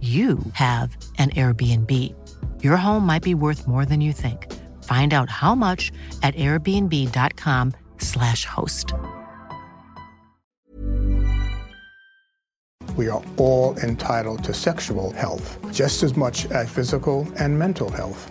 you have an Airbnb. Your home might be worth more than you think. Find out how much at airbnb.com/slash host. We are all entitled to sexual health, just as much as physical and mental health.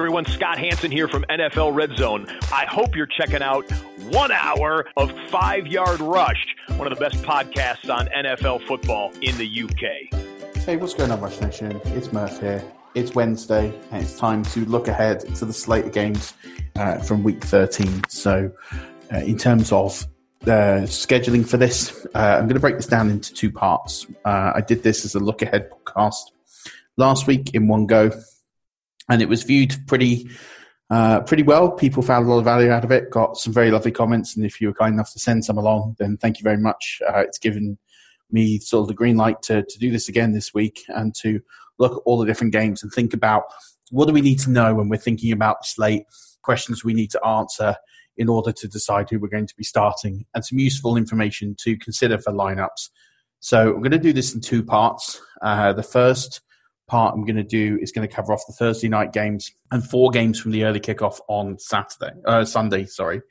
everyone, Scott Hanson here from NFL Red Zone. I hope you're checking out one hour of Five Yard Rush, one of the best podcasts on NFL football in the UK. Hey, what's going on, Rush Nation? It's Murph here. It's Wednesday, and it's time to look ahead to the slate of games uh, from week 13. So, uh, in terms of the scheduling for this, uh, I'm going to break this down into two parts. Uh, I did this as a look ahead podcast last week in one go and it was viewed pretty uh, pretty well. People found a lot of value out of it. Got some very lovely comments, and if you were kind enough to send some along, then thank you very much. Uh, it's given me sort of the green light to to do this again this week and to look at all the different games and think about what do we need to know when we're thinking about the slate, questions we need to answer in order to decide who we're going to be starting, and some useful information to consider for lineups. So I'm going to do this in two parts. Uh, the first part I'm going to do is going to cover off the Thursday night games and four games from the early kickoff on Saturday, uh, Sunday, sorry.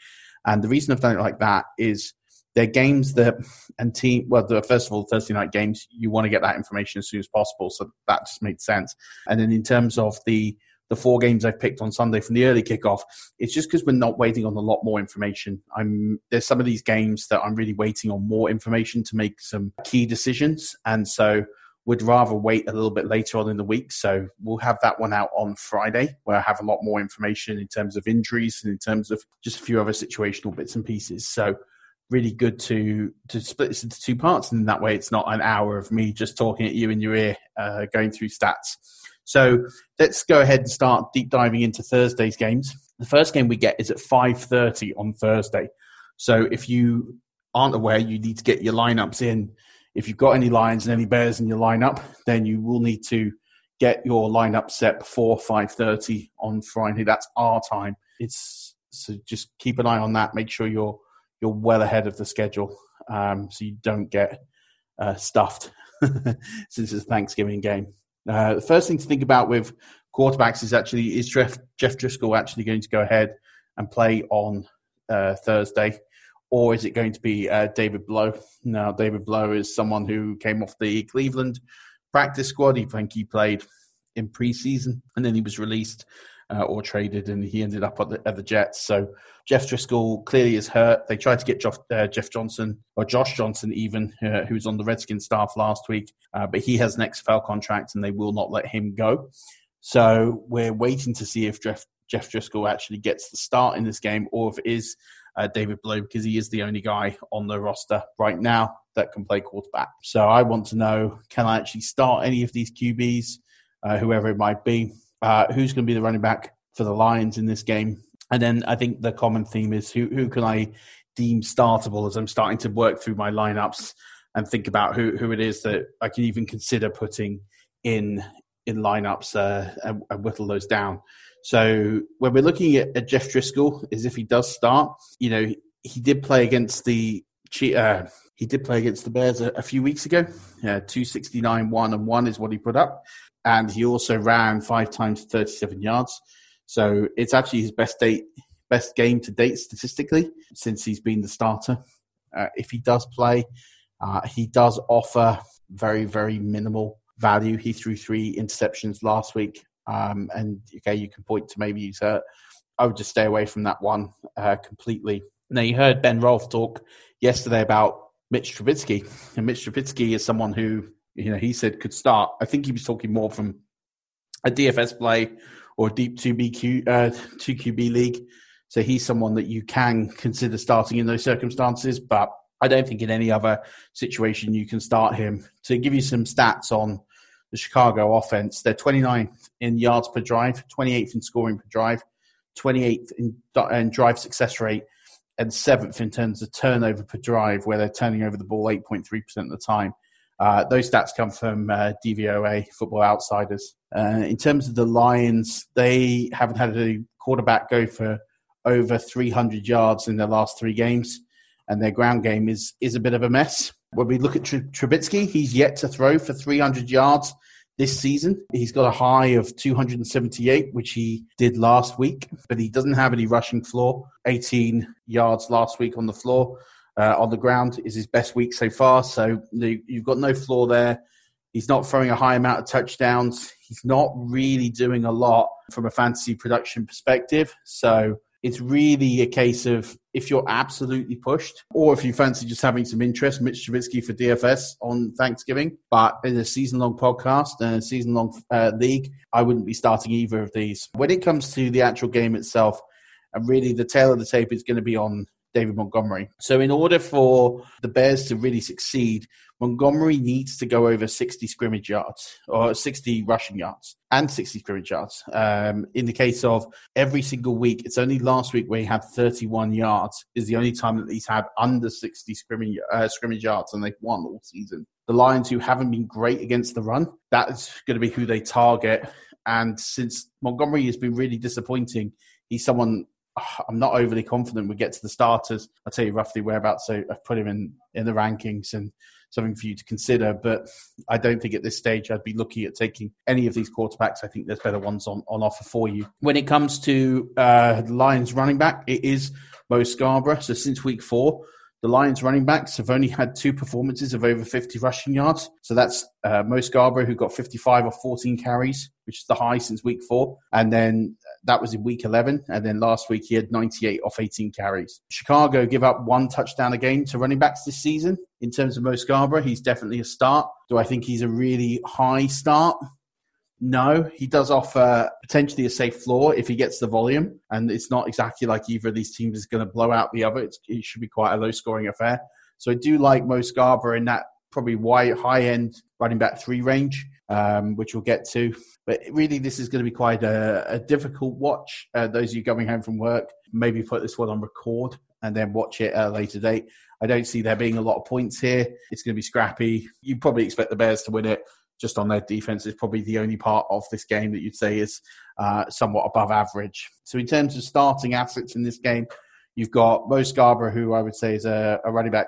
And the reason I've done it like that is they're games that and team well the first of all Thursday night games you want to get that information as soon as possible so that just made sense and then in terms of the the four games I've picked on Sunday from the early kickoff it's just because we're not waiting on a lot more information I'm there's some of these games that I'm really waiting on more information to make some key decisions and so would rather wait a little bit later on in the week. So we'll have that one out on Friday, where I have a lot more information in terms of injuries and in terms of just a few other situational bits and pieces. So really good to to split this into two parts, and that way it's not an hour of me just talking at you in your ear, uh, going through stats. So let's go ahead and start deep diving into Thursday's games. The first game we get is at 5:30 on Thursday. So if you aren't aware, you need to get your lineups in if you've got any lions and any bears in your lineup, then you will need to get your lineup set before 5.30 on Friday. That's our time. It's so just keep an eye on that. Make sure you're you're well ahead of the schedule um, so you don't get uh, stuffed since it's a Thanksgiving game. Uh, the first thing to think about with quarterbacks is actually is Jeff, Jeff Driskel actually going to go ahead and play on uh, Thursday? Or is it going to be uh, David Blough? Now, David Blough is someone who came off the Cleveland practice squad. He think he played in preseason, and then he was released uh, or traded, and he ended up at the, at the, Jets. So Jeff Driskel clearly is hurt. They tried to get Jeff, uh, Jeff Johnson or Josh Johnson, even uh, who was on the Redskins staff last week, uh, but he has an XFL contract, and they will not let him go. So we're waiting to see if Jeff, Jeff Driskel actually gets the start in this game, or if it is uh, David Blough, because he is the only guy on the roster right now that can play quarterback. So I want to know: can I actually start any of these QBs, uh, whoever it might be? Uh, who's going to be the running back for the Lions in this game? And then I think the common theme is who who can I deem startable as I'm starting to work through my lineups and think about who who it is that I can even consider putting in in lineups uh, and, and whittle those down. So when we're looking at, at, Jeff Driskel, is if he does start, you know, he did play against the uh, he did play against the Bears a, a few weeks ago. Uh, 269, 1 and 1 is what he put up. And he also ran five times 37 yards. So it's actually his best date, best game to date statistically since he's been the starter. Uh, if he does play, uh, he does offer very, very minimal value. He threw three interceptions last week. Um, and okay, you can point to maybe he's hurt. I would just stay away from that one uh, completely. Now, you heard Ben Rolfe talk yesterday about Mitch Trubisky, and Mitch Trubisky is someone who you know he said could start. I think he was talking more from a DFS play or deep two BQ uh, two QB league. So he's someone that you can consider starting in those circumstances, but I don't think in any other situation you can start him. To give you some stats on the Chicago offense, they're 29th in yards per drive, 28th in scoring per drive, 28th in, in drive success rate, and seventh in terms of turnover per drive, where they're turning over the ball 8.3% of the time. Uh, those stats come from uh, DVOA, Football Outsiders. Uh, in terms of the Lions, they haven't had a quarterback go for over 300 yards in their last three games, and their ground game is is a bit of a mess. When we look at Trubisky, he's yet to throw for 300 yards this season. He's got a high of 278, which he did last week, but he doesn't have any rushing floor. 18 yards last week on the floor. Uh, on the ground is his best week so far. So you've got no floor there. He's not throwing a high amount of touchdowns. He's not really doing a lot from a fantasy production perspective. So it's really a case of if you're absolutely pushed, or if you fancy just having some interest, Mitch Trubisky for DFS on Thanksgiving. But in a season long podcast and a season long uh, league, I wouldn't be starting either of these. When it comes to the actual game itself, and really the tail of the tape is going to be on David Montgomery. So, in order for the Bears to really succeed, Montgomery needs to go over 60 scrimmage yards or 60 rushing yards and 60 scrimmage yards. Um, in the case of every single week, it's only last week where he had 31 yards, is the only time that he's had under 60 scrimmage, uh, scrimmage yards and they've won all season. The Lions, who haven't been great against the run, that's going to be who they target. And since Montgomery has been really disappointing, he's someone I'm not overly confident we get to the starters. I'll tell you roughly whereabouts. So I've put him in in the rankings and something for you to consider. But I don't think at this stage I'd be looking at taking any of these quarterbacks. I think there's better ones on, on offer for you. When it comes to uh, Lions running back, it is Mo Scarbrough. So since week four, the Lions running backs have only had two performances of over 50 rushing yards. So that's uh, Mo Scarbrough, who got 55 or 14 carries, which is the high since week four. And then that was in week 11. And then last week, he had 98 off 18 carries. Chicago give up one touchdown a game to running backs this season. In terms of Mo Scarbrough, he's definitely a start. Do I think he's a really high start? No, he does offer potentially a safe floor if he gets the volume, and it's not exactly like either of these teams is going to blow out the other. It's, it should be quite a low scoring affair. So I do like Mo Scarbrough in that probably high end running back three range, um, which we'll get to. But really, this is going to be quite a, a difficult watch. Uh, those of you coming home from work, maybe put this one on record and then watch it at a later date. I don't see there being a lot of points here. It's going to be scrappy. You probably expect the Bears to win it just on their defense is probably the only part of this game that you'd say is uh, somewhat above average. So in terms of starting assets in this game, you've got Mo Scarbrough, who I would say is a, a running back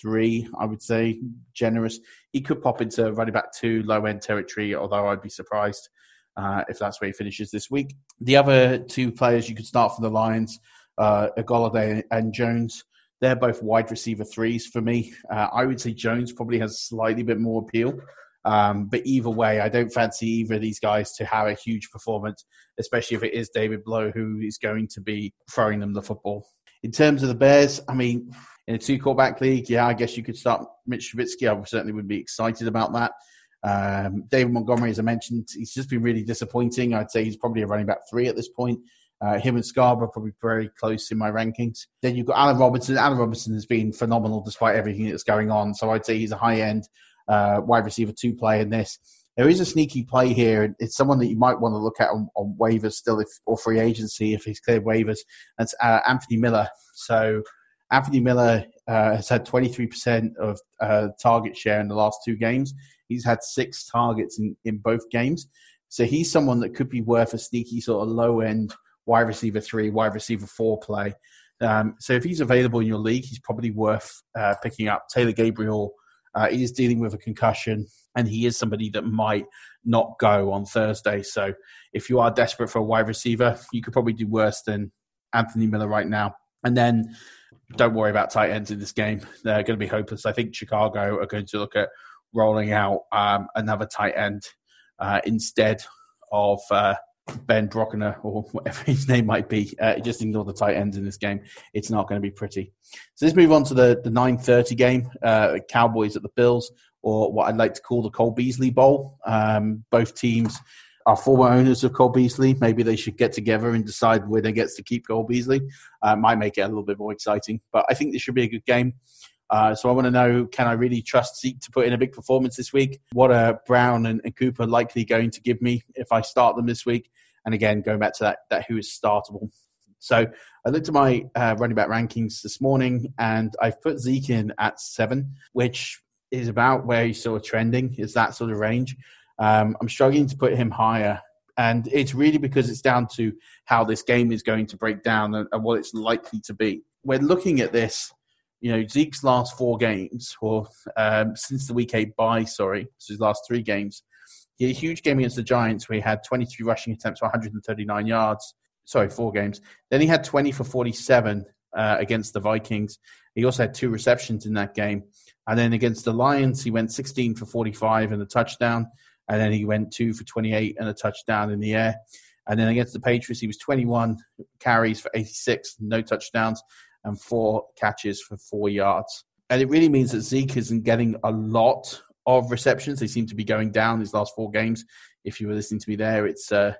three. I would say generous. He could pop into running back two, low end territory. Although I'd be surprised uh, if that's where he finishes this week. The other two players you could start from the Lions, uh, Golladay and Jones. They're both wide receiver threes for me. Uh, I would say Jones probably has slightly bit more appeal Um, but either way, I don't fancy either of these guys to have a huge performance, especially if it is David Blough who is going to be throwing them the football. In terms of the Bears, I mean, in a two quarterback league, yeah, I guess you could start Mitch Trubisky. I certainly would be excited about that. Um, David Montgomery, as I mentioned, he's just been really disappointing. I'd say he's probably a running back three at this point. Uh, him and Scarbrough probably very close in my rankings. Then you've got Allen Robinson. Allen Robinson has been phenomenal despite everything that's going on. So I'd say he's a high end uh, wide receiver two play in this. There is a sneaky play here. It's someone that you might want to look at on, on waivers still, if or free agency if he's cleared waivers. That's uh, Anthony Miller. So Anthony Miller uh, has had 23% of uh, target share in the last two games. He's had six targets in, in both games. So he's someone that could be worth a sneaky sort of low end wide receiver three, wide receiver four play. Um, so if he's available in your league, he's probably worth uh, picking up. Taylor Gabriel uh, is dealing with a concussion, and he is somebody that might not go on Thursday. So if you are desperate for a wide receiver, you could probably do worse than Anthony Miller right now. And then don't worry about tight ends in this game. They're going to be hopeless. I think Chicago are going to look at rolling out um, another tight end uh, instead of uh, Ben Brockner or whatever his name might be. Uh, just ignore the tight ends in this game. It's not going to be pretty. So let's move on to the, the 9.30 game, uh, Cowboys at the Bills, or what I'd like to call the Cole Beasley Bowl. Um, both teams are former owners of Cole Beasley. Maybe they should get together and decide where they gets to keep Cole Beasley. Uh, might make it a little bit more exciting. But I think this should be a good game. Uh, so I want to know, can I really trust Zeke to put in a big performance this week? What are Brown and, and Cooper likely going to give me if I start them this week? And again, going back to that, that who is startable. So I looked at my uh, running back rankings this morning, and I've put Zeke in at seven, which is about where he's sort of trending. Is that sort of range? Um, I'm struggling to put him higher, and it's really because it's down to how this game is going to break down and, and what it's likely to be. We're looking at this you know, Zeke's last four games, or um, since the week eight bye, sorry, so his last three games, he had a huge game against the Giants where he had 23 rushing attempts for 139 yards. Sorry, four games. Then he had 20 for 47 uh, against the Vikings. He also had two receptions in that game. And then against the Lions, he went 16 for 45 and a touchdown. And then he went two for 28 and a touchdown in the air. And then against the Patriots, he was 21 carries for 86, no touchdowns and four catches for four yards. And it really means that Zeke isn't getting a lot of receptions. They seem to be going down these last four games. If you were listening to me there, it's uh,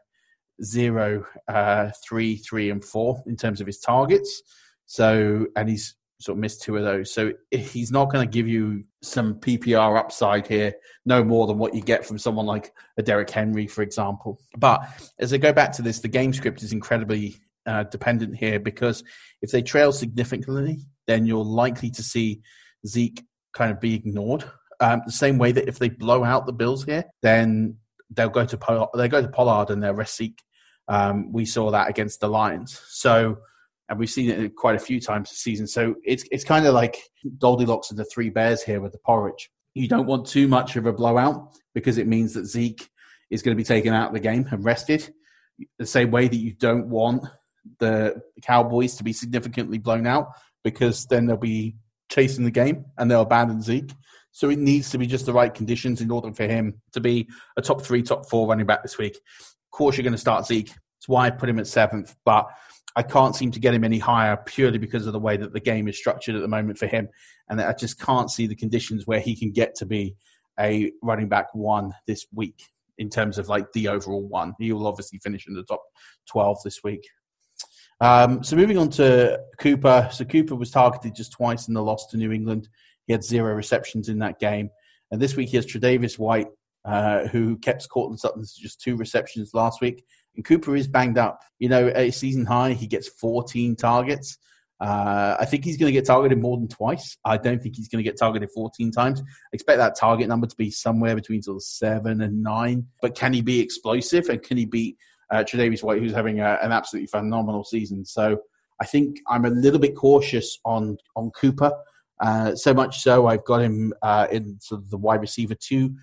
zero, uh, three, three, and four in terms of his targets. So, and he's sort of missed two of those. So he's not going to give you some PPR upside here, no more than what you get from someone like a Derrick Henry, for example. But as I go back to this, the game script is incredibly uh, dependent here because if they trail significantly, then you're likely to see Zeke kind of be ignored. Um, the same way that if they blow out the Bills here, then they'll go to they go to Pollard and they'll rest Zeke. Um, we saw that against the Lions. So, and we've seen it quite a few times this season. So it's it's kind of like Goldilocks and the three bears here with the porridge. You don't want too much of a blowout because it means that Zeke is going to be taken out of the game and rested. The same way that you don't want the Cowboys to be significantly blown out because then they'll be chasing the game and they'll abandon Zeke. So it needs to be just the right conditions in order for him to be a top three, top four running back this week. Of course, you're going to start Zeke. That's why I put him at seventh, but I can't seem to get him any higher purely because of the way that the game is structured at the moment for him. And I just can't see the conditions where he can get to be a running back one this week in terms of like the overall one. He will obviously finish in the top 12 this week. Um, so moving on to Cooper. So Cooper was targeted just twice in the loss to New England. He had zero receptions in that game. And this week he has Tre'Davious White, uh, who kept Courtland Sutton to just two receptions last week. And Cooper is banged up. You know, a season high, he gets 14 targets. Uh, I think he's going to get targeted more than twice. I don't think he's going to get targeted 14 times. I expect that target number to be somewhere between sort of seven and nine. But can he be explosive and can he beat uh, Tre'Davious White, who's having a, an absolutely phenomenal season. So I think I'm a little bit cautious on on Cooper. Uh, so much so, I've got him uh, in sort of the wide receiver two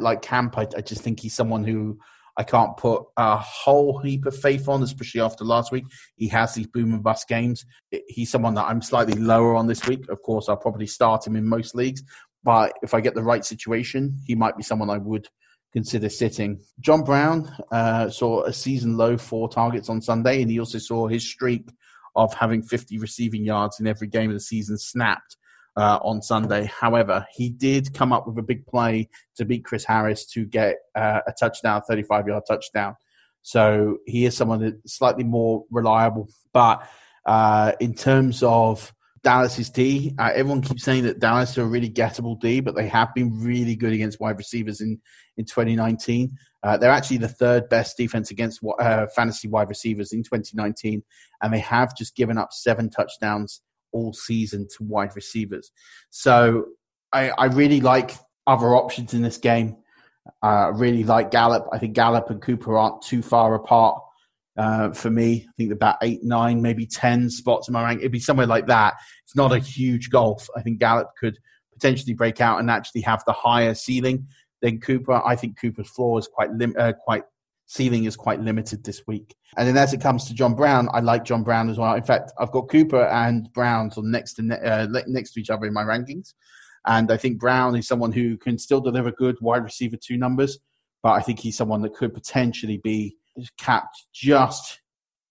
like camp. I, I, just think he's someone who I can't put a whole heap of faith on, especially after last week. He has these boom and bust games. He's someone that I'm slightly lower on this week. Of course, I'll probably start him in most leagues, but if I get the right situation, he might be someone I would consider sitting. John Brown uh, saw a season low four targets on Sunday, and he also saw his streak of having 50 receiving yards in every game of the season snapped uh, on Sunday. However, he did come up with a big play to beat Chris Harris to get uh, a touchdown, 35 yard touchdown. So he is someone that's slightly more reliable. But uh, in terms of Dallas's D. Uh, everyone keeps saying that Dallas are a really gettable D, but they have been really good against wide receivers in, in 2019. Uh, they're actually the third best defense against uh, fantasy wide receivers in 2019, and they have just given up seven touchdowns all season to wide receivers. So I, I really like other options in this game. I really like Gallup. I think Gallup and Cooper aren't too far apart uh, for me. I think about eight, nine, maybe 10 spots in my rank. It'd be somewhere like that. It's not a huge golf. I think Gallup could potentially break out and actually have the higher ceiling than Cooper. I think Cooper's floor is quite, lim- uh, quite ceiling is quite limited this week. And then as it comes to John Brown, I like John Brown as well. In fact, I've got Cooper and Brown on next to ne- uh, next to each other in my rankings. And I think Brown is someone who can still deliver good wide receiver two numbers, but I think he's someone that could potentially be capped just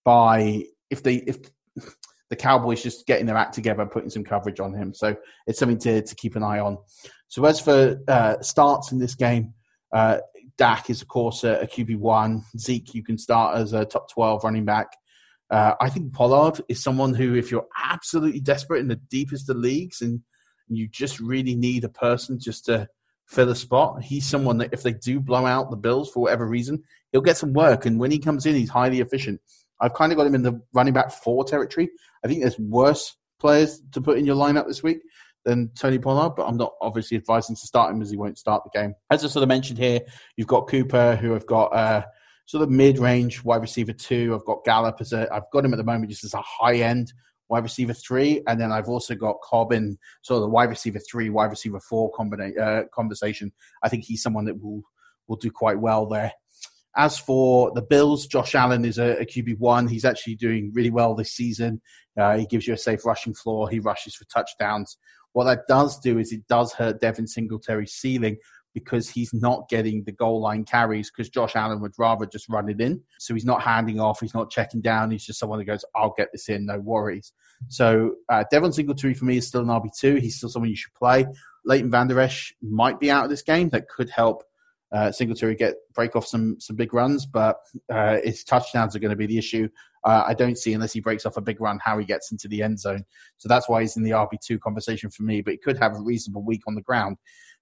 by if they if the Cowboys just getting their act together, and putting some coverage on him. So it's something to to keep an eye on. So as for uh, starts in this game, uh, Dak is of course a, a QB one. Zeke you can start as a top twelve running back. Uh, I think Pollard is someone who, if you're absolutely desperate in the deepest of leagues and you just really need a person just to fill a spot. He's someone that if they do blow out the Bills for whatever reason, he'll get some work. And when he comes in, he's highly efficient. I've kind of got him in the running back four territory. I think there's worse players to put in your lineup this week than Tony Pollard, but I'm not obviously advising to start him as he won't start the game. As I sort of mentioned here, you've got Cooper, who have got uh, sort of mid-range wide receiver two. I've got Gallup as a. I've got him at the moment just as a high end wide receiver three, and then I've also got Cobb in sort of the wide receiver three, wide receiver four combina- uh, conversation. I think he's someone that will will do quite well there. As for the Bills, Josh Allen is a, a QB one. He's actually doing really well this season. Uh, he gives you a safe rushing floor. He rushes for touchdowns. What that does do is it does hurt Devin Singletary's ceiling because he's not getting the goal line carries because Josh Allen would rather just run it in. So he's not handing off, he's not checking down. He's just someone that goes, I'll get this in, no worries. So uh, Devin Singletary for me is still an RB2. He's still someone you should play. Leighton Vander Esch might be out of this game. That could help uh, Singletary get break off some some big runs, but uh, his touchdowns are going to be the issue. Uh, I don't see unless he breaks off a big run how he gets into the end zone. So that's why he's in the RB two conversation for me. But he could have a reasonable week on the ground.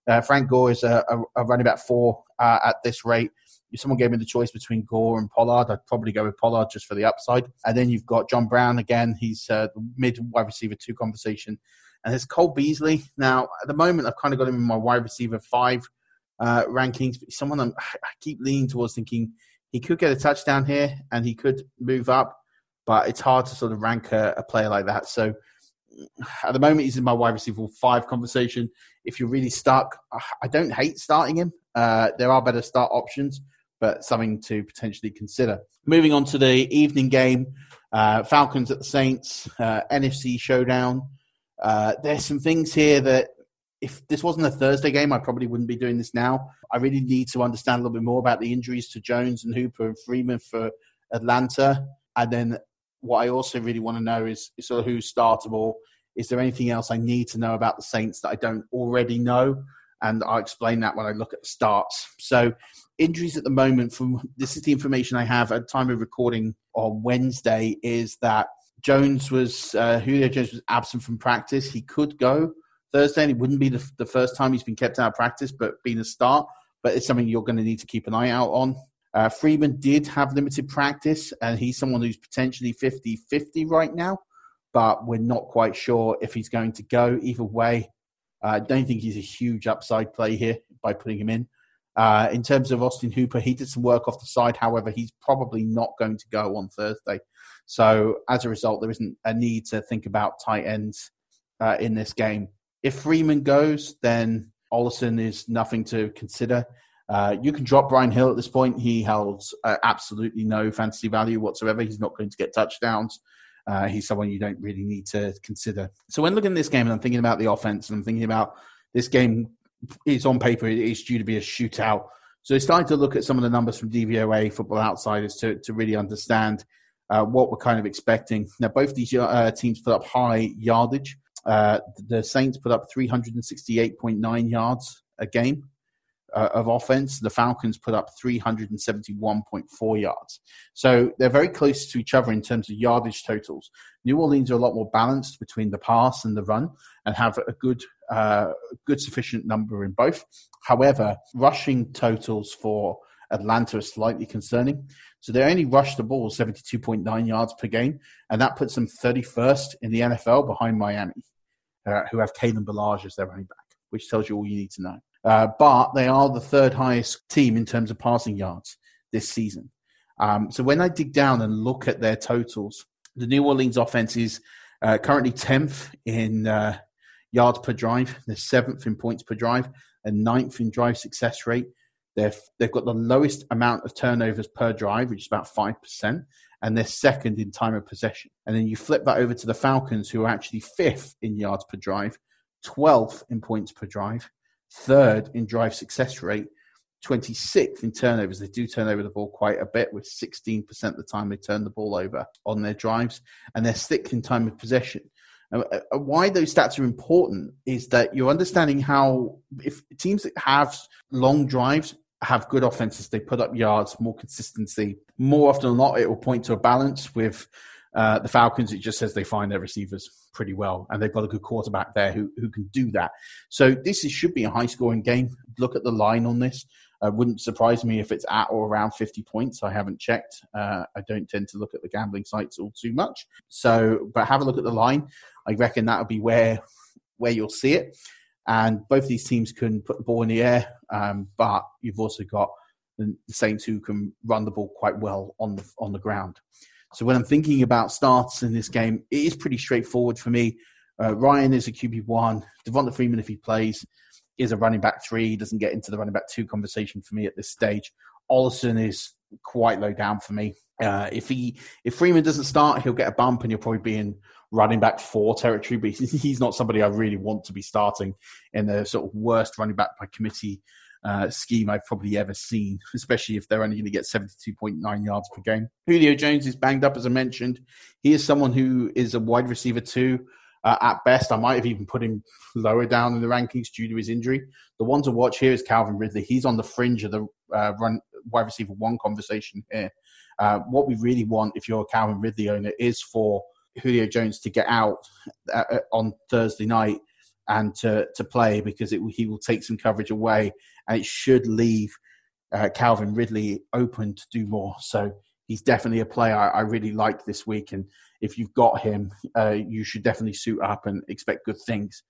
Uh, Frank Gore is a, a, a running back four uh, at this rate. If someone gave me the choice between Gore and Pollard, I'd probably go with Pollard just for the upside. And then you've got John Brown again. He's uh, mid wide receiver two conversation. And there's Cole Beasley. Now, at the moment, I've kind of got him in my wide receiver five uh, rankings, but someone I'm, I keep leaning towards thinking he could get a touchdown here and he could move up, but it's hard to sort of rank a, a player like that. So at the moment, he's in my wide receiver five conversation. If you're really stuck, I don't hate starting him. Uh, there are better start options, but something to potentially consider. Moving on to the evening game, uh, Falcons at the Saints, uh, NFC showdown. Uh, there's some things here that if this wasn't a Thursday game, I probably wouldn't be doing this now. I really need to understand a little bit more about the injuries to Jones and Hooper and Freeman for Atlanta. And then what I also really want to know is, is sort of who's startable. Is there anything else I need to know about the Saints that I don't already know? And I'll explain that when I look at the starts. So, injuries at the moment, from this is the information I have at time of recording on Wednesday, is that Jones was uh, Julio Jones was absent from practice. He could go Thursday, and it wouldn't be the, the first time he's been kept out of practice, but being a start. But it's something you're going to need to keep an eye out on. Uh, Freeman did have limited practice, and he's someone who's potentially 50 50 right now, but we're not quite sure if he's going to go either way. Uh, I don't think he's a huge upside play here by putting him in. Uh, in terms of Austin Hooper, he did some work off the side. However, he's probably not going to go on Thursday. So as a result, there isn't a need to think about tight ends uh, in this game. If Freeman goes, then Ollison is nothing to consider. Uh, you can drop Brian Hill at this point. He holds uh, absolutely no fantasy value whatsoever. He's not going to get touchdowns. Uh, he's someone you don't really need to consider. So when looking at this game and I'm thinking about the offense and I'm thinking about this game is on paper it is due to be a shootout. So they started to look at some of the numbers from DVOA, Football Outsiders, to, to really understand uh, what we're kind of expecting. Now, both these uh, teams put up high yardage. Uh, the Saints put up 368.9 yards a game uh, of offense. The Falcons put up 371.4 yards. So they're very close to each other in terms of yardage totals. New Orleans are a lot more balanced between the pass and the run and have a good, uh, good sufficient number in both. However, rushing totals for Atlanta are slightly concerning. So they only rush the ball 72.9 yards per game, and that puts them 31st in the NFL behind Miami, uh, who have Kalen Ballage as their running back, which tells you all you need to know. Uh, but they are the third highest team in terms of passing yards this season. Um, so when I dig down and look at their totals, the New Orleans offense is uh, currently 10th in uh, yards per drive, they're seventh in points per drive, and ninth in drive success rate. They've, they've got the lowest amount of turnovers per drive, which is about 5%, and they're second in time of possession. And then you flip that over to the Falcons, who are actually fifth in yards per drive, 12th in points per drive, third in drive success rate, 26th in turnovers. They do turn over the ball quite a bit, with 16% of the time they turn the ball over on their drives, and they're sixth in time of possession. Uh, uh, why those stats are important is that you're understanding how if teams that have long drives have good offenses, they put up yards, more consistency. More often than not, it will point to a balance with uh, the Falcons. It just says they find their receivers pretty well, and they've got a good quarterback there who who can do that. So this is, should be a high scoring game. Look at the line on this. Uh, wouldn't surprise me if it's at or around 50 points. I haven't checked. Uh, I don't tend to look at the gambling sites all too much. So, but have a look at the line. I reckon that'll be where where you'll see it. And both these teams can put the ball in the air, um, but you've also got the Saints who can run the ball quite well on the on the ground. So when I'm thinking about starts in this game, it is pretty straightforward for me. Uh, Ryan is a QB one. Devonta Freeman, if he plays, is a running back three. He doesn't get into the running back two conversation for me at this stage. Ollison is quite low down for me. Uh, if he if Freeman doesn't start, he'll get a bump and he'll probably be in running back four territory. But he's not somebody I really want to be starting in the sort of worst running back by committee uh, scheme I've probably ever seen, especially if they're only going to get 72.9 yards per game. Julio Jones is banged up, as I mentioned. He is someone who is a wide receiver too. Uh, at best, I might have even put him lower down in the rankings due to his injury. The one to watch here is Calvin Ridley. He's on the fringe of the uh, run wide receiver one conversation here. Uh, what we really want, if you're a Calvin Ridley owner, is for Julio Jones to get out uh, uh, on Thursday night and to, to play because it, he will take some coverage away and it should leave uh, Calvin Ridley open to do more. So he's definitely a player I, really like this week. And if you've got him, uh, you should definitely suit up and expect good things.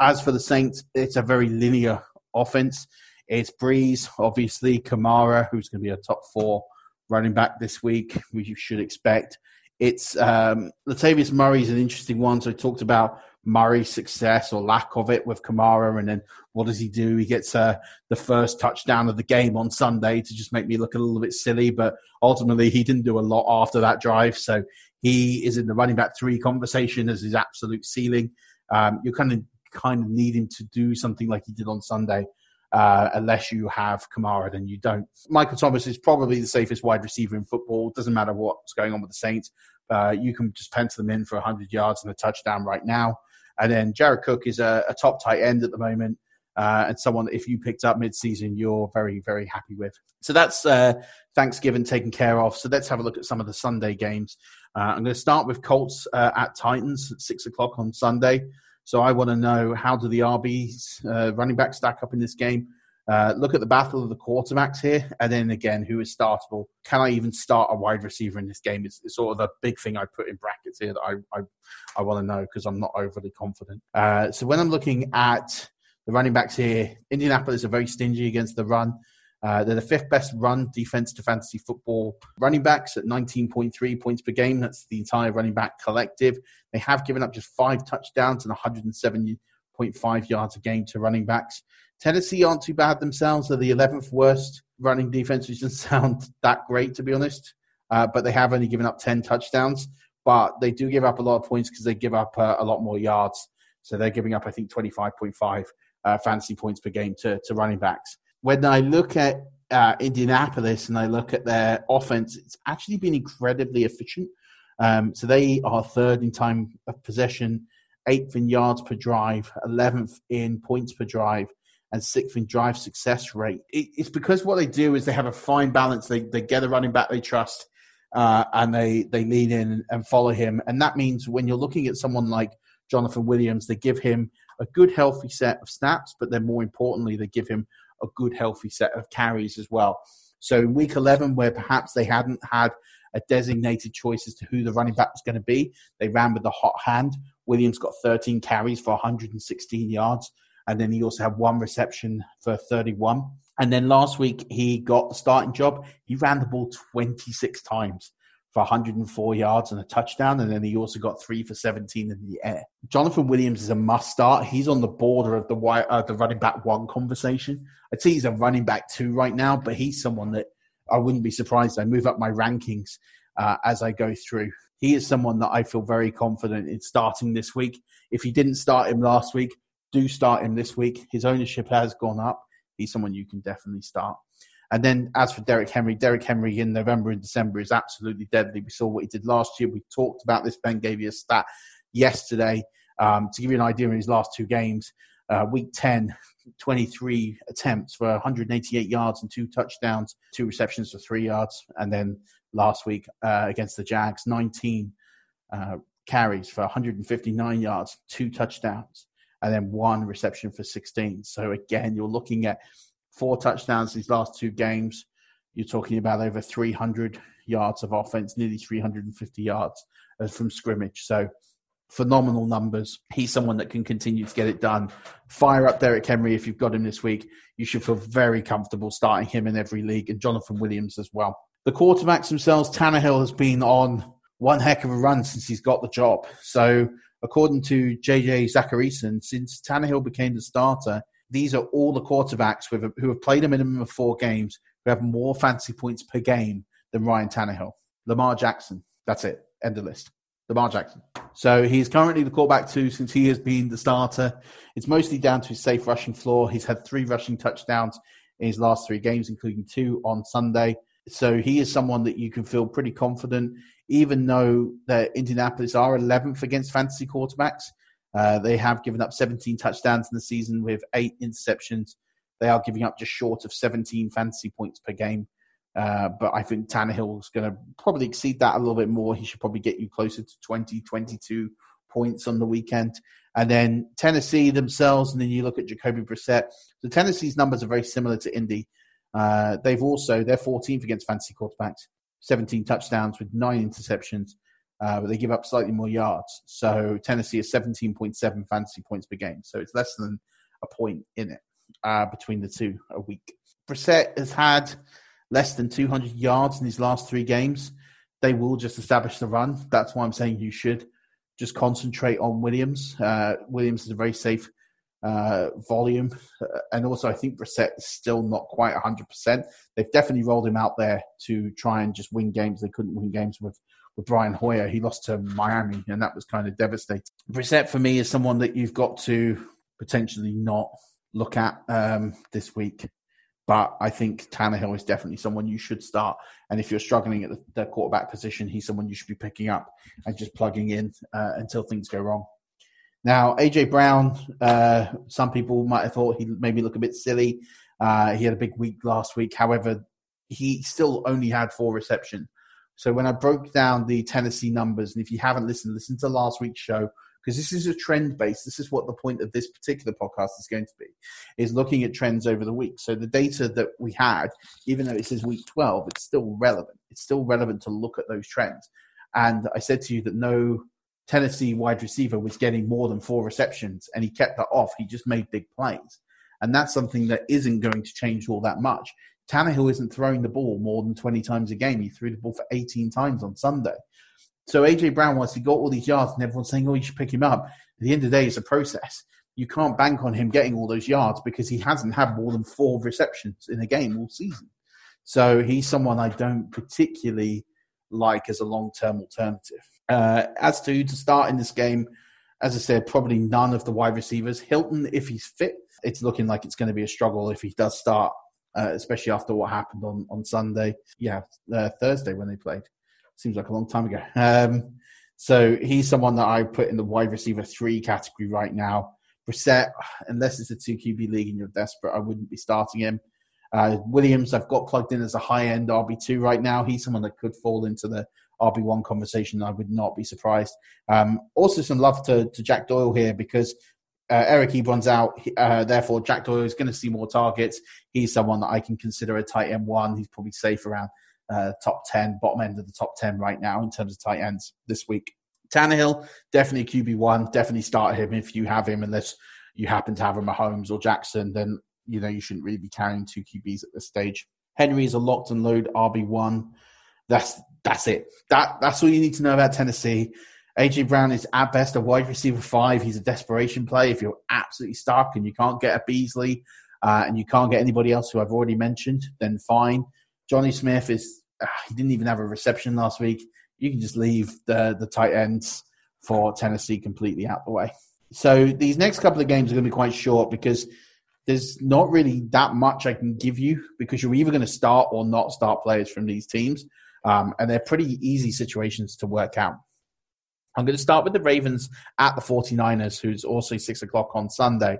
As for the Saints, it's a very linear offense. It's Brees, obviously, Kamara, who's going to be a top four running back this week, we should expect. It's um, Latavius Murray is an interesting one. So I talked about Murray's success or lack of it with Kamara, and then what does he do? He gets uh, the first touchdown of the game on Sunday to just make me look a little bit silly, but ultimately he didn't do a lot after that drive. So he is in the running back three conversation as his absolute ceiling. Um, you kind of kind of need him to do something like he did on Sunday. Uh, unless you have Kamara, then you don't. Michael Thomas is probably the safest wide receiver in football. Doesn't matter what's going on with the Saints. Uh, you can just pencil them in for 100 yards and a touchdown right now. And then Jared Cook is a, a top tight end at the moment. Uh, and someone that if you picked up mid-season, you're very, very happy with. So that's uh, Thanksgiving taken care of. So let's have a look at some of the Sunday games. Uh, I'm going to start with Colts uh, at Titans at six o'clock on Sunday. So I want to know how do the RBs uh, running back stack up in this game? Uh, look at the battle of the quarterbacks here, and then again, who is startable? Can I even start a wide receiver in this game? It's, it's sort of the big thing I put in brackets here that I I, I want to know because I'm not overly confident. Uh, so when I'm looking at the running backs here, Indianapolis are very stingy against the run. Uh, they're the fifth best run defense to fantasy football running backs at 19.3 points per game. That's the entire running back collective. They have given up just five touchdowns and 107.5 yards a game to running backs. Tennessee aren't too bad themselves. They're the 11th worst running defense, which doesn't sound that great, to be honest. Uh, but they have only given up 10 touchdowns. But they do give up a lot of points because they give up uh, a lot more yards. So they're giving up, I think, 25.5 uh, fantasy points per game to, to running backs. When I look at uh, Indianapolis and I look at their offense, it's actually been incredibly efficient. Um, so they are third in time of possession, eighth in yards per drive, 11th in points per drive, and sixth in drive success rate. It, it's because what they do is they have a fine balance. They, they get a running back they trust, uh, and they, they lean in and follow him. And that means when you're looking at someone like Jonathan Williams, they give him a good, healthy set of snaps, but then more importantly, they give him a good, healthy set of carries as well. So in week 11, where perhaps they hadn't had a designated choice as to who the running back was going to be, they ran with the hot hand. Williams got 13 carries for 116 yards, and then he also had one reception for 31. And then last week, he got the starting job. He ran the ball 26 times for 104 yards and a touchdown, and then he also got three for 17 in the air. Jonathan Williams is a must start. He's on the border of the uh, the running back one conversation. I'd say he's a running back two right now, but he's someone that I wouldn't be surprised. I move up my rankings uh, as I go through. He is someone that I feel very confident in starting this week. If you didn't start him last week, do start him this week. His ownership has gone up. He's someone you can definitely start. And then as for Derrick Henry, Derrick Henry in November and December is absolutely deadly. We saw what he did last year. We talked about this. Ben gave you a stat yesterday. Um, to give you an idea, in his last two games, uh, week 10, 23 attempts for 188 yards and two touchdowns, two receptions for three yards. And then last week uh, against the Jags, 19 uh, carries for 159 yards, two touchdowns, and then one reception for 16. So again, you're looking at four touchdowns these last two games. You're talking about over 300 yards of offense, nearly 350 yards uh, from scrimmage. So phenomenal numbers. He's someone that can continue to get it done. Fire up Derrick Henry if you've got him this week. You should feel very comfortable starting him in every league, and Jonathan Williams as well. The quarterbacks themselves, Tannehill has been on one heck of a run since he's got the job. So, according to JJ Zachariason, since Tannehill became the starter, these are all the quarterbacks who have played a minimum of four games who have more fantasy points per game than Ryan Tannehill. Lamar Jackson. That's it. End of list. Lamar Jackson. So he's currently the quarterback two since he has been the starter. It's mostly down to his safe rushing floor. He's had three rushing touchdowns in his last three games, including two on Sunday. So he is someone that you can feel pretty confident, even though that Indianapolis are 11th against fantasy quarterbacks. Uh, they have given up 17 touchdowns in the season with eight interceptions. They are giving up just short of 17 fantasy points per game. Uh, but I think Tannehill is going to probably exceed that a little bit more. He should probably get you closer to 20, 22 points on the weekend. And then Tennessee themselves, and then you look at Jacoby Brissett. So Tennessee's numbers are very similar to Indy. Uh, they've also, they're 14th against fantasy quarterbacks, 17 touchdowns with nine interceptions uh, but they give up slightly more yards. So Tennessee is 17.7 fantasy points per game. So it's less than a point in it uh, between the two a week. Brissett has had less than 200 yards in his last three games. They will just establish the run. That's why I'm saying you should just concentrate on Williams. Uh, Williams is a very safe uh, volume. Uh, and also, I think Brissett is still not quite 100%. They've definitely rolled him out there to try and just win games they couldn't win games with with Brian Hoyer. He lost to Miami, and that was kind of devastating. Brissett for me is someone that you've got to potentially not look at um, this week. But I think Tannehill is definitely someone you should start. And if you're struggling at the, the quarterback position, he's someone you should be picking up and just plugging in uh, until things go wrong. Now, AJ Brown, uh, some people might have thought he maybe look a bit silly. Uh, he had a big week last week. However, he still only had four reception so when I broke down the Tennessee numbers, and if you haven't listened, listen to last week's show because this is a trend base. This is what the point of this particular podcast is going to be, is looking at trends over the week. So the data that we had, even though it says week 12, it's still relevant. It's still relevant to look at those trends. And I said to you that no Tennessee wide receiver was getting more than four receptions, and he kept that off. He just made big plays. And that's something that isn't going to change all that much. Tannehill isn't throwing the ball more than 20 times a game. He threw the ball for 18 times on Sunday. So AJ Brown, once he got all these yards and everyone's saying, oh, you should pick him up, at the end of the day, it's a process. You can't bank on him getting all those yards because he hasn't had more than four receptions in a game all season. So he's someone I don't particularly like as a long term alternative. Uh, as to to start in this game, As I said, probably none of the wide receivers. Hilton, if he's fit, it's looking like it's going to be a struggle if he does start, uh, especially after what happened on, on Sunday. Yeah, uh, Thursday when they played. Seems like a long time ago. Um, so he's someone that I put in the wide receiver three category right now. Brissett, unless it's a two QB league and you're desperate, I wouldn't be starting him. Uh, Williams, I've got plugged in as a high end RB2 right now. He's someone that could fall into the RB1 conversation. I would not be surprised. Um, also, some love to, to Jack Doyle here because uh, Eric Ebron's out. Uh, therefore, Jack Doyle is going to see more targets. He's someone that I can consider a tight end one. He's probably safe around uh, top 10, bottom end of the top 10 right now in terms of tight ends this week. Tannehill, definitely QB1. Definitely start him if you have him, unless you happen to have a Mahomes or Jackson, then you know you shouldn't really be carrying two QBs at this stage. Henry is a locked and load RB1. That's that's it. That that's all you need to know about Tennessee. AJ Brown is at best a wide receiver five. He's a desperation play. If you're absolutely stuck and you can't get a Beasley uh, and you can't get anybody else who I've already mentioned, then fine. Johnny Smith is uh, he didn't even have a reception last week. You can just leave the the tight ends for Tennessee completely out the way. So these next couple of games are going to be quite short because there's not really that much I can give you because you're either going to start or not start players from these teams. Um, and they're pretty easy situations to work out. I'm going to start with the Ravens at the 49ers, who's also six o'clock on Sunday.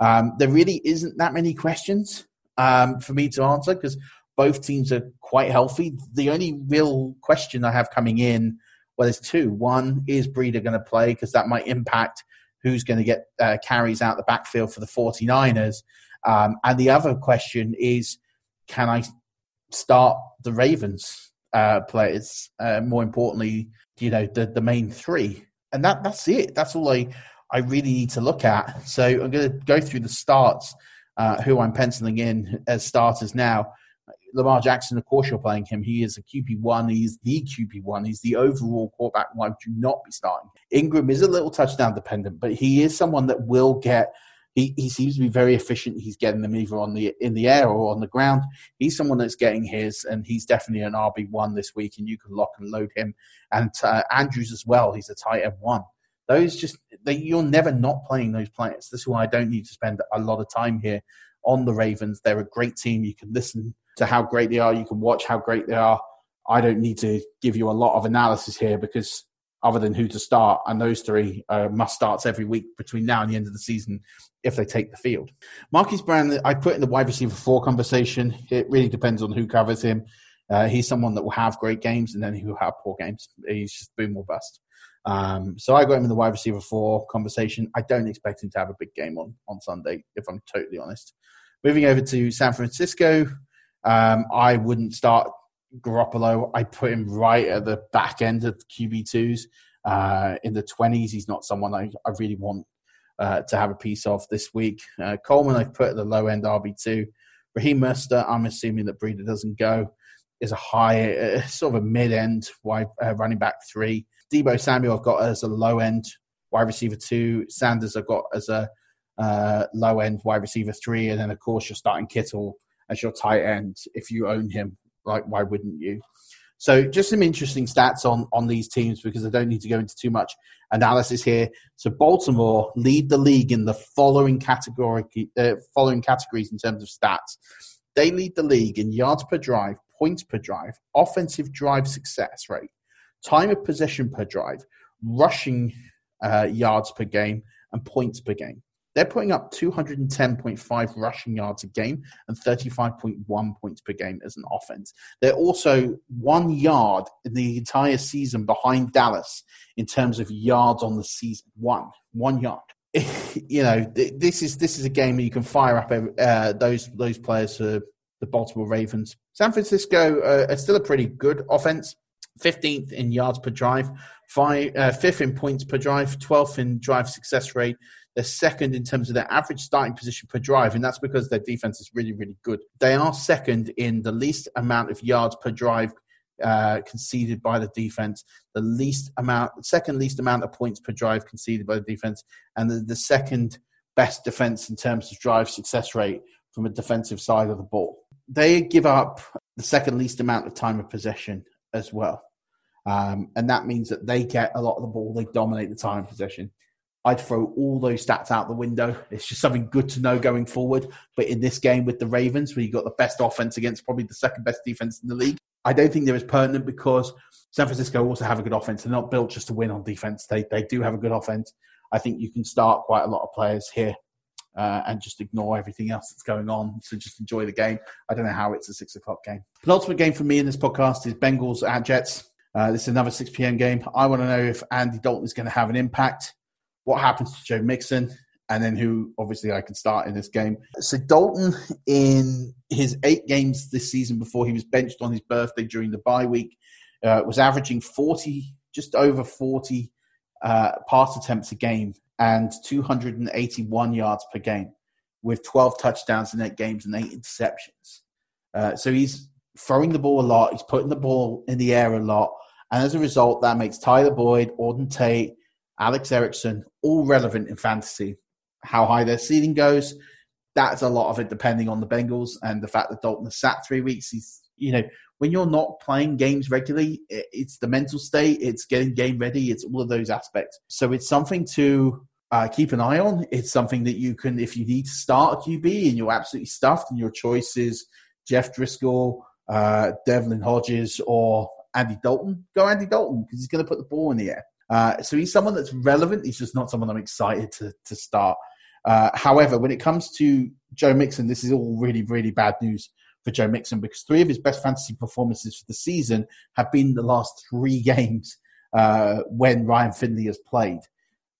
Um, there really isn't that many questions um, for me to answer because both teams are quite healthy. The only real question I have coming in, well, there's two. One, is Breida going to play? Because that might impact who's going to get uh, carries out the backfield for the 49ers. Um, and the other question is, can I start the Ravens uh, players? Uh, more importantly, you know, the, the main three. And that that's it. That's all I, I really need to look at. So I'm going to go through the starts, uh, who I'm penciling in as starters now. Lamar Jackson, of course, you're playing him. He is a QB1. He's the QB1. He's the overall quarterback. Why would you not be starting? Ingram is a little touchdown dependent, but he is someone that will get. He, he seems to be very efficient. He's getting them either on the in the air or on the ground. He's someone that's getting his, and he's definitely an RB one this week, and you can lock and load him. And uh, Andrews as well. He's a tight end one. Those just they, you're never not playing those players. This is why I don't need to spend a lot of time here on the Ravens. They're a great team. You can listen to how great they are. You can watch how great they are. I don't need to give you a lot of analysis here because other than who to start, and those three uh, must starts every week between now and the end of the season if they take the field. Marquise Brown, I put in the wide receiver four conversation. It really depends on who covers him. Uh, he's someone that will have great games and then he will have poor games. He's just boom or bust. Um, so I got him in the wide receiver four conversation. I don't expect him to have a big game on, on Sunday, if I'm totally honest. Moving over to San Francisco, um, I wouldn't start Garoppolo. I put him right at the back end of QB2s uh, in the 20s. He's not someone I, I really want uh, to have a piece of this week. Uh, Coleman, I've put at the low end RB2. Raheem Mostert, I'm assuming that Breida doesn't go, is a high, uh, sort of a mid end wide uh, running back three. Deebo Samuel, I've got as a low end wide receiver two. Sanders, I've got as a uh, low end wide receiver three. And then, of course, you're starting Kittle as your tight end if you own him. Like, why wouldn't you? So, just some interesting stats on on these teams because I don't need to go into too much analysis here. So, Baltimore lead the league in the following category, uh, following categories in terms of stats. They lead the league in yards per drive, points per drive, offensive drive success rate, time of possession per drive, rushing uh, yards per game, and points per game. They're putting up 210.5 rushing yards a game and 35.1 points per game as an offense. They're also one yard in the entire season behind Dallas in terms of yards on the season. One, one yard. you know, this is this is a game that you can fire up uh, those those players for the Baltimore Ravens. San Francisco uh, are still a pretty good offense. 15th in yards per drive, five, uh, fifth in points per drive, 12th in drive success rate, they're second in terms of their average starting position per drive, and that's because their defense is really, really good. They are second in the least amount of yards per drive uh, conceded by the defense, the least amount, second least amount of points per drive conceded by the defense, and the, the second best defense in terms of drive success rate from a defensive side of the ball. They give up the second least amount of time of possession as well. Um, and that means that they get a lot of the ball, they dominate the time of possession I'd throw all those stats out the window. It's just something good to know going forward. But in this game with the Ravens, where you got the best offense against probably the second best defense in the league, I don't think they're as pertinent because San Francisco also have a good offense. They're not built just to win on defense. They they do have a good offense. I think you can start quite a lot of players here uh, and just ignore everything else that's going on. So just enjoy the game. I don't know how it's a six o'clock game. The ultimate game for me in this podcast is Bengals at Jets. Uh, this is another 6 p.m. game. I want to know if Andy Dalton is going to have an impact. What happens to Joe Mixon? And then who, obviously, I can start in this game. So Dalton, in his eight games this season before he was benched on his birthday during the bye week, uh, was averaging 40, just over 40 uh, pass attempts a game and 281 yards per game with 12 touchdowns in eight games and eight interceptions. Uh, so he's throwing the ball a lot. He's putting the ball in the air a lot. And as a result, that makes Tyler Boyd, Auden Tate, Alex Erickson all relevant in fantasy. How high their ceiling goes, that's a lot of it depending on the Bengals and the fact that Dalton has sat three weeks. He's, you know, when you're not playing games regularly, it's the mental state, it's getting game ready, it's all of those aspects. So it's something to uh, keep an eye on. It's something that you can, if you need to start a QB and you're absolutely stuffed and your choice is Jeff Driskel, uh, Devlin Hodges, or Andy Dalton, go Andy Dalton because he's going to put the ball in the air. Uh, so he's someone that's relevant. He's just not someone I'm excited to, to start. Uh, however, when it comes to Joe Mixon, this is all really, really bad news for Joe Mixon because three of his best fantasy performances for the season have been the last three games uh, when Ryan Finley has played.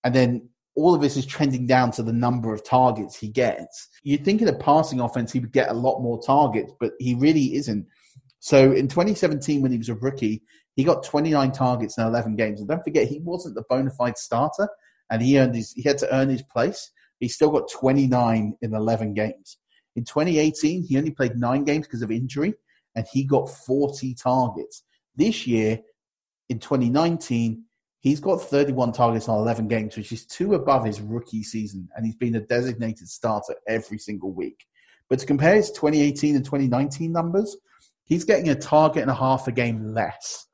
And then all of this is trending down to the number of targets he gets. You'd think in a passing offense he would get a lot more targets, but he really isn't. So in 2017, when he was a rookie, he got 29 targets in 11 games. And don't forget, he wasn't the bona fide starter, and he earned his. He had to earn his place. He still got 29 in 11 games. In 2018, he only played nine games because of injury, and he got 40 targets. This year, in 2019, he's got 31 targets on 11 games, which is two above his rookie season, and he's been a designated starter every single week. But to compare his 2018 and 2019 numbers, he's getting a target and a half a game less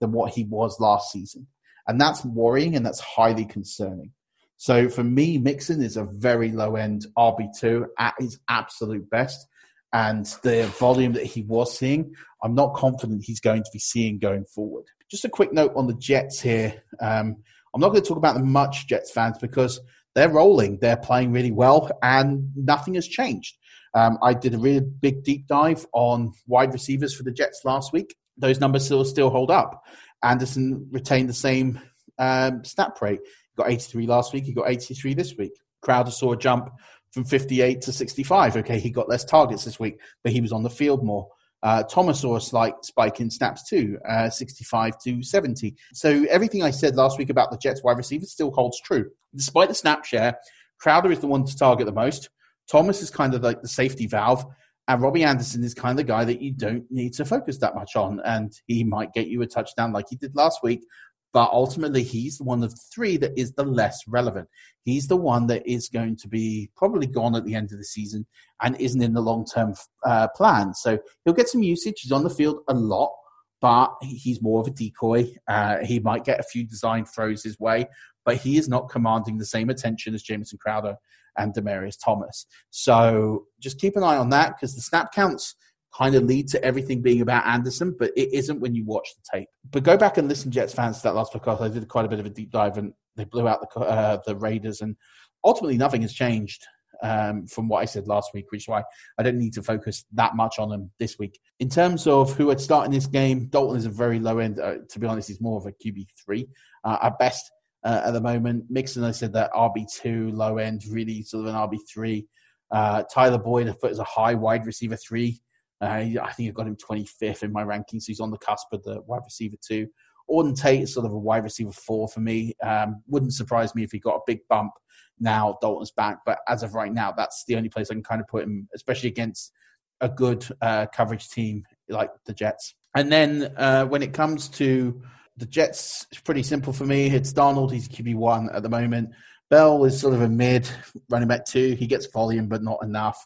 than what he was last season. And that's worrying and that's highly concerning. So for me, Mixon is a very low end RB2 at his absolute best. And the volume that he was seeing, I'm not confident he's going to be seeing going forward. Just a quick note on the Jets here. Um, I'm not going to talk about them much, Jets fans, because they're rolling. They're playing really well, and nothing has changed. Um, I did a really big deep dive on wide receivers for the Jets last week. Those numbers still still hold up. Anderson retained the same um, snap rate He got 83 last week. He got 83 this week. Crowder saw a jump from 58 to 65. Okay, he got less targets this week, but he was on the field more. Uh, Thomas saw a slight spike in snaps too, uh, 65 to 70. So everything I said last week about the Jets wide receivers still holds true. Despite the snap share, Crowder is the one to target the most. Thomas is kind of like the safety valve. And Robbie Anderson is kind of the guy that you don't need to focus that much on. And he might get you a touchdown like he did last week, but ultimately he's one of three that is the less relevant. He's the one that is going to be probably gone at the end of the season and isn't in the long term uh, plan. So he'll get some usage. He's on the field a lot, but he's more of a decoy. Uh, he might get a few design throws his way, but he is not commanding the same attention as Jamison Crowder and Demaryius Thomas. So just keep an eye on that because the snap counts kind of lead to everything being about Anderson, but it isn't when you watch the tape. But go back and listen, Jets fans, to that last podcast. I did quite a bit of a deep dive, and they blew out the uh, the Raiders, and ultimately nothing has changed um, from what I said last week, which is why I don't need to focus that much on them this week. In terms of who had started this game, Dalton is a very low end. Uh, to be honest, he's more of a QB three uh, at best uh, at the moment. Mixon, I said that RB two low end, really sort of an RB three. Uh, Tyler Boyd, I put as a high wide receiver three. Uh, I think I've got him 25th in my rankings. So he's on the cusp of the wide receiver two. Auden Tate is sort of a wide receiver four for me. Um, wouldn't surprise me if he got a big bump now Dalton's back. But as of right now, that's the only place I can kind of put him, especially against a good uh, coverage team like the Jets. And then uh, when it comes to the Jets, it's pretty simple for me. It's Darnold. He's QB one at the moment. Bell is sort of a mid running back two. He gets volume, but not enough.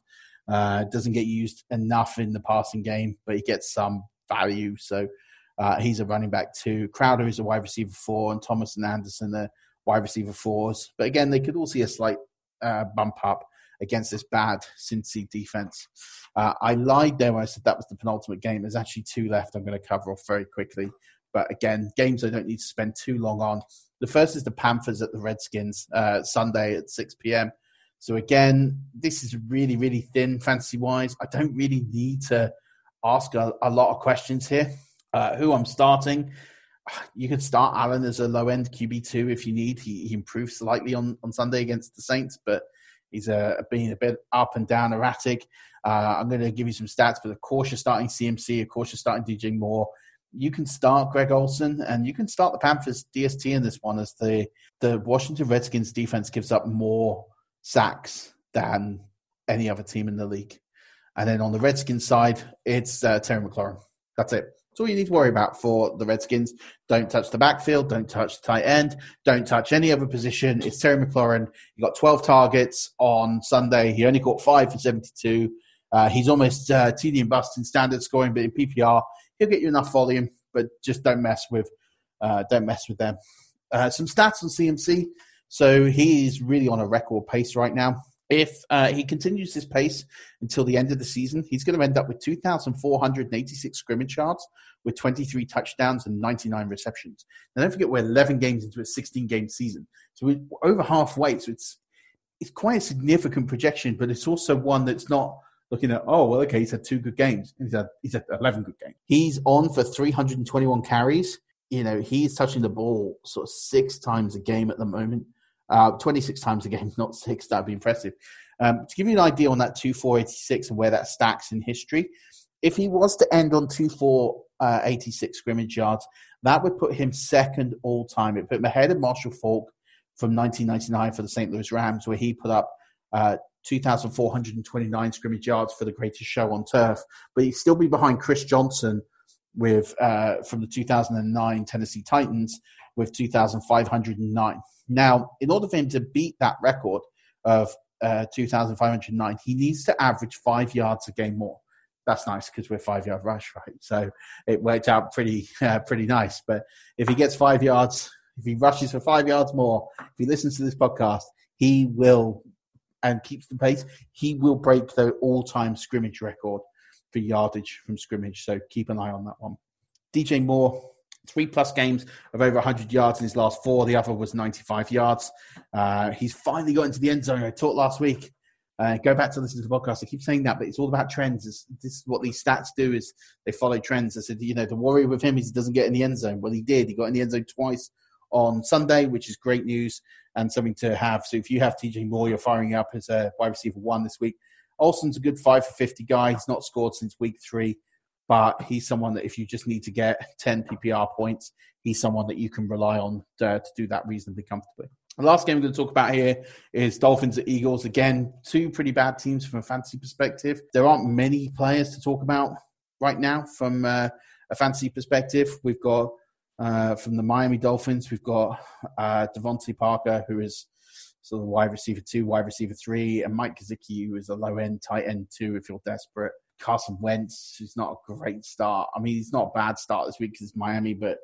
Uh, doesn't get used enough in the passing game, but he gets some value. So uh, he's a running back too. Crowder is a wide receiver four, and Thomas and Anderson are wide receiver fours. But again, they could all see a slight uh, bump up against this bad Cincy defense. Uh, I lied there when I said that was the penultimate game. There's actually two left I'm going to cover off very quickly. But again, games I don't need to spend too long on. The first is the Panthers at the Redskins uh, Sunday at 6 p.m. So again, this is really, really thin fantasy wise. I don't really need to ask a, a lot of questions here. Uh, who I'm starting, you could start Allen as a low end QB two if you need. He, he improved slightly on, on Sunday against the Saints, but he's uh, being a bit up and down, erratic. Uh, I'm going to give you some stats, but of course you're starting CMC, of course you're starting DJ Moore. You can start Greg Olsen and you can start the Panthers DST in this one as the the Washington Redskins defense gives up more sacks than any other team in the league. And then on the Redskins side, it's uh, Terry McLaurin. That's it. That's all you need to worry about for the Redskins. Don't touch the backfield. Don't touch the tight end. Don't touch any other position. It's Terry McLaurin. He got 12 targets on Sunday. He only caught five for 72. Uh, he's almost uh, TD and bust in standard scoring, but in PPR, he'll get you enough volume. But just don't mess with, uh, don't mess with them. Uh, some stats on CMC. So he's really on a record pace right now. If uh, he continues this pace until the end of the season, he's going to end up with 2,486 scrimmage yards with 23 touchdowns and 99 receptions. Now, don't forget, we're 11 games into a 16 game season. So we're over halfway. So it's, it's quite a significant projection, but it's also one that's not looking at, oh, well, okay, he's had two good games. He's had, he's had 11 good games. He's on for 321 carries. You know, he's touching the ball sort of six times a game at the moment. Uh, 26 times a game, not six. That'd be impressive. Um, to give you an idea on that 2486 and where that stacks in history, if he was to end on 2486 scrimmage yards, that would put him second all time. It put him ahead of Marshall Faulk from 1999 for the St. Louis Rams, where he put up uh, 2,429 scrimmage yards for the greatest show on turf. But he'd still be behind Chris Johnson with uh, from the 2009 Tennessee Titans with 2,509. Now, in order for him to beat that record of uh, 2,509, he needs to average five yards a game more. That's nice because we're five yard rush, right? So it worked out pretty, uh, pretty nice. But if he gets five yards, if he rushes for five yards more, if he listens to this podcast, he will and keeps the pace. He will break the all time scrimmage record for yardage from scrimmage. So keep an eye on that one. DJ Moore, three plus games of over 100 yards in his last four. The other was 95 yards. Uh, he's finally got into the end zone. I talked last week. Uh, go back to listen to the podcast. I keep saying that, but it's all about trends. It's, this is what these stats do: is they follow trends. I said, you know, the worry with him is he doesn't get in the end zone. Well, he did. He got in the end zone twice on Sunday, which is great news and something to have. So if you have DJ Moore, you're firing up as a wide receiver one this week. Olsen's a good five for 50 guy. He's not scored since week three but he's someone that if you just need to get 10 PPR points, he's someone that you can rely on to, to do that reasonably comfortably. The last game we're going to talk about here is Dolphins at Eagles. Again, two pretty bad teams from a fantasy perspective. There aren't many players to talk about right now from uh, a fantasy perspective. We've got uh, from the Miami Dolphins, we've got uh, DeVante Parker, who is sort of wide receiver two, wide receiver three, and Mike Gesicki, who is a low end tight end two if you're desperate. Carson Wentz, who's not a great start. I mean, he's not a bad start this week because it's Miami, but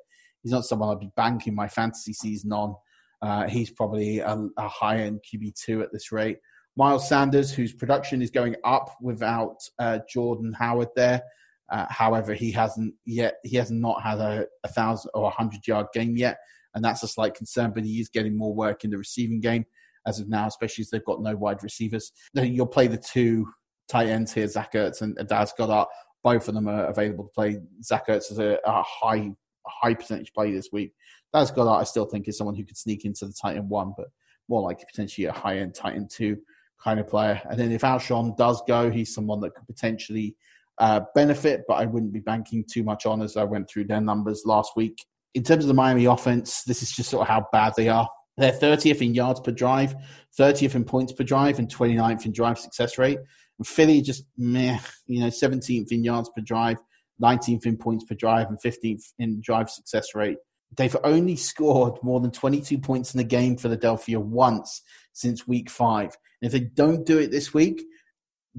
he's not someone I'd be banking my fantasy season on. Uh, he's probably a, a high end QB2 at this rate. Miles Sanders, whose production is going up without uh, Jordan Howard there. Uh, however, he hasn't yet. He has not had a, a thousand or a hundred yard game yet, and that's a slight concern. But he is getting more work in the receiving game as of now, especially as they've got no wide receivers. You'll play the two tight ends here, Zach Ertz and Daz Goedert. Both of them are available to play. Zach Ertz is a, a high high percentage play this week. Daz Goedert, I still think, is someone who could sneak into the tight end one, but more like potentially a high end tight end two kind of player. And then if Alshon does go, he's someone that could potentially uh, benefit, but I wouldn't be banking too much on as I went through their numbers last week. In terms of the Miami offense, this is just sort of how bad they are. They're 30th in yards per drive, 30th in points per drive, and 29th in drive success rate. And Philly just meh, you know, 17th in yards per drive, 19th in points per drive, and 15th in drive success rate. They've only scored more than 22 points in the game, Philadelphia, once since week five. And if they don't do it this week,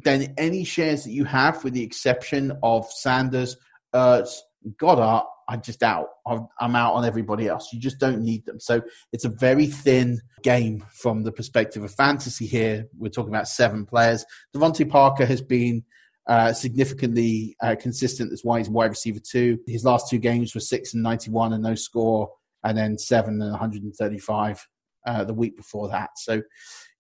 then any shares that you have, with the exception of Sanders, Ertz, Goedert, I'm just out. I'm out on everybody else. You just don't need them. So it's a very thin game from the perspective of fantasy here. We're talking about seven players. DeVante Parker has been uh, significantly uh, consistent. That's why he's wide receiver two. His last two games were six and 91 and no score, and then seven and 135 uh, the week before that. So,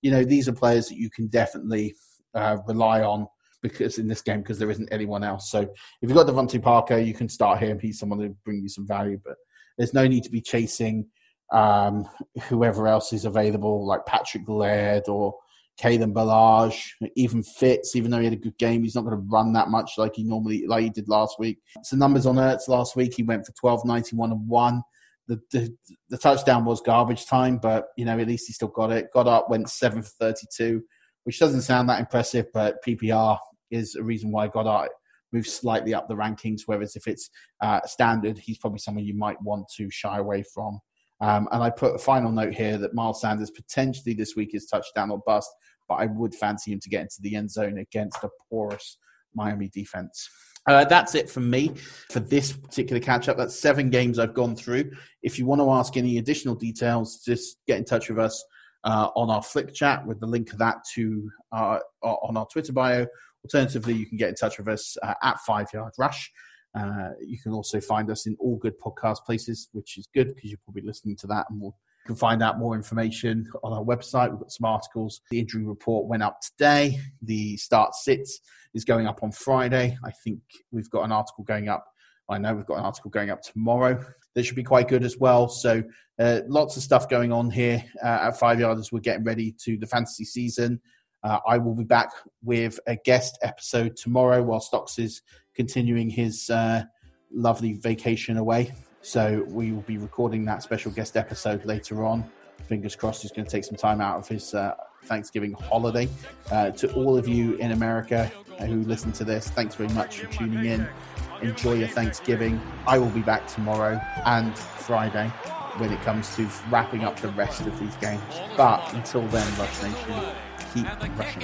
you know, these are players that you can definitely uh, rely on because in this game because there isn't anyone else. So if you've got DeVante Parker, you can start him. He's someone to bring you some value, but there's no need to be chasing um, whoever else is available, like Patrick Laird or Kalen Ballage, even Fitz, even though he had a good game, he's not going to run that much like he normally like he did last week. So numbers on Ertz last week, he went for 12, 91 and one. The, the, the touchdown was garbage time, but you know at least he still got it. Goedert, went seven for 32, which doesn't sound that impressive, but PPR is a reason why Goedert moves slightly up the rankings. Whereas if it's uh, standard, he's probably someone you might want to shy away from. Um, and I put a final note here that Miles Sanders potentially this week is touchdown or bust, but I would fancy him to get into the end zone against a porous Miami defense. Uh, that's it from me for this particular catch up. That's seven games I've gone through. If you want to ask any additional details, just get in touch with us uh, on our Flick chat with the link of that to uh, on our Twitter bio. Alternatively, you can get in touch with us uh, at Five Yard Rush. Uh, you can also find us in all good podcast places, which is good because you're probably listening to that. And we'll, you can find out more information on our website. We've got some articles. The injury report went up today. The start sits is going up on Friday. I think we've got an article going up. I know we've got an article going up tomorrow that should be quite good as well. So uh, lots of stuff going on here uh, at Five Yard as we're getting ready to the fantasy season. Uh, I will be back with a guest episode tomorrow while Stocks is continuing his uh, lovely vacation away. So we will be recording that special guest episode later on. Fingers crossed he's going to take some time out of his uh, Thanksgiving holiday. Uh, to all of you in America who listen to this, thanks very much for tuning in. Enjoy your Thanksgiving. I will be back tomorrow and Friday when it comes to wrapping up the rest of these games. But until then, Rush Nation, keep rushing.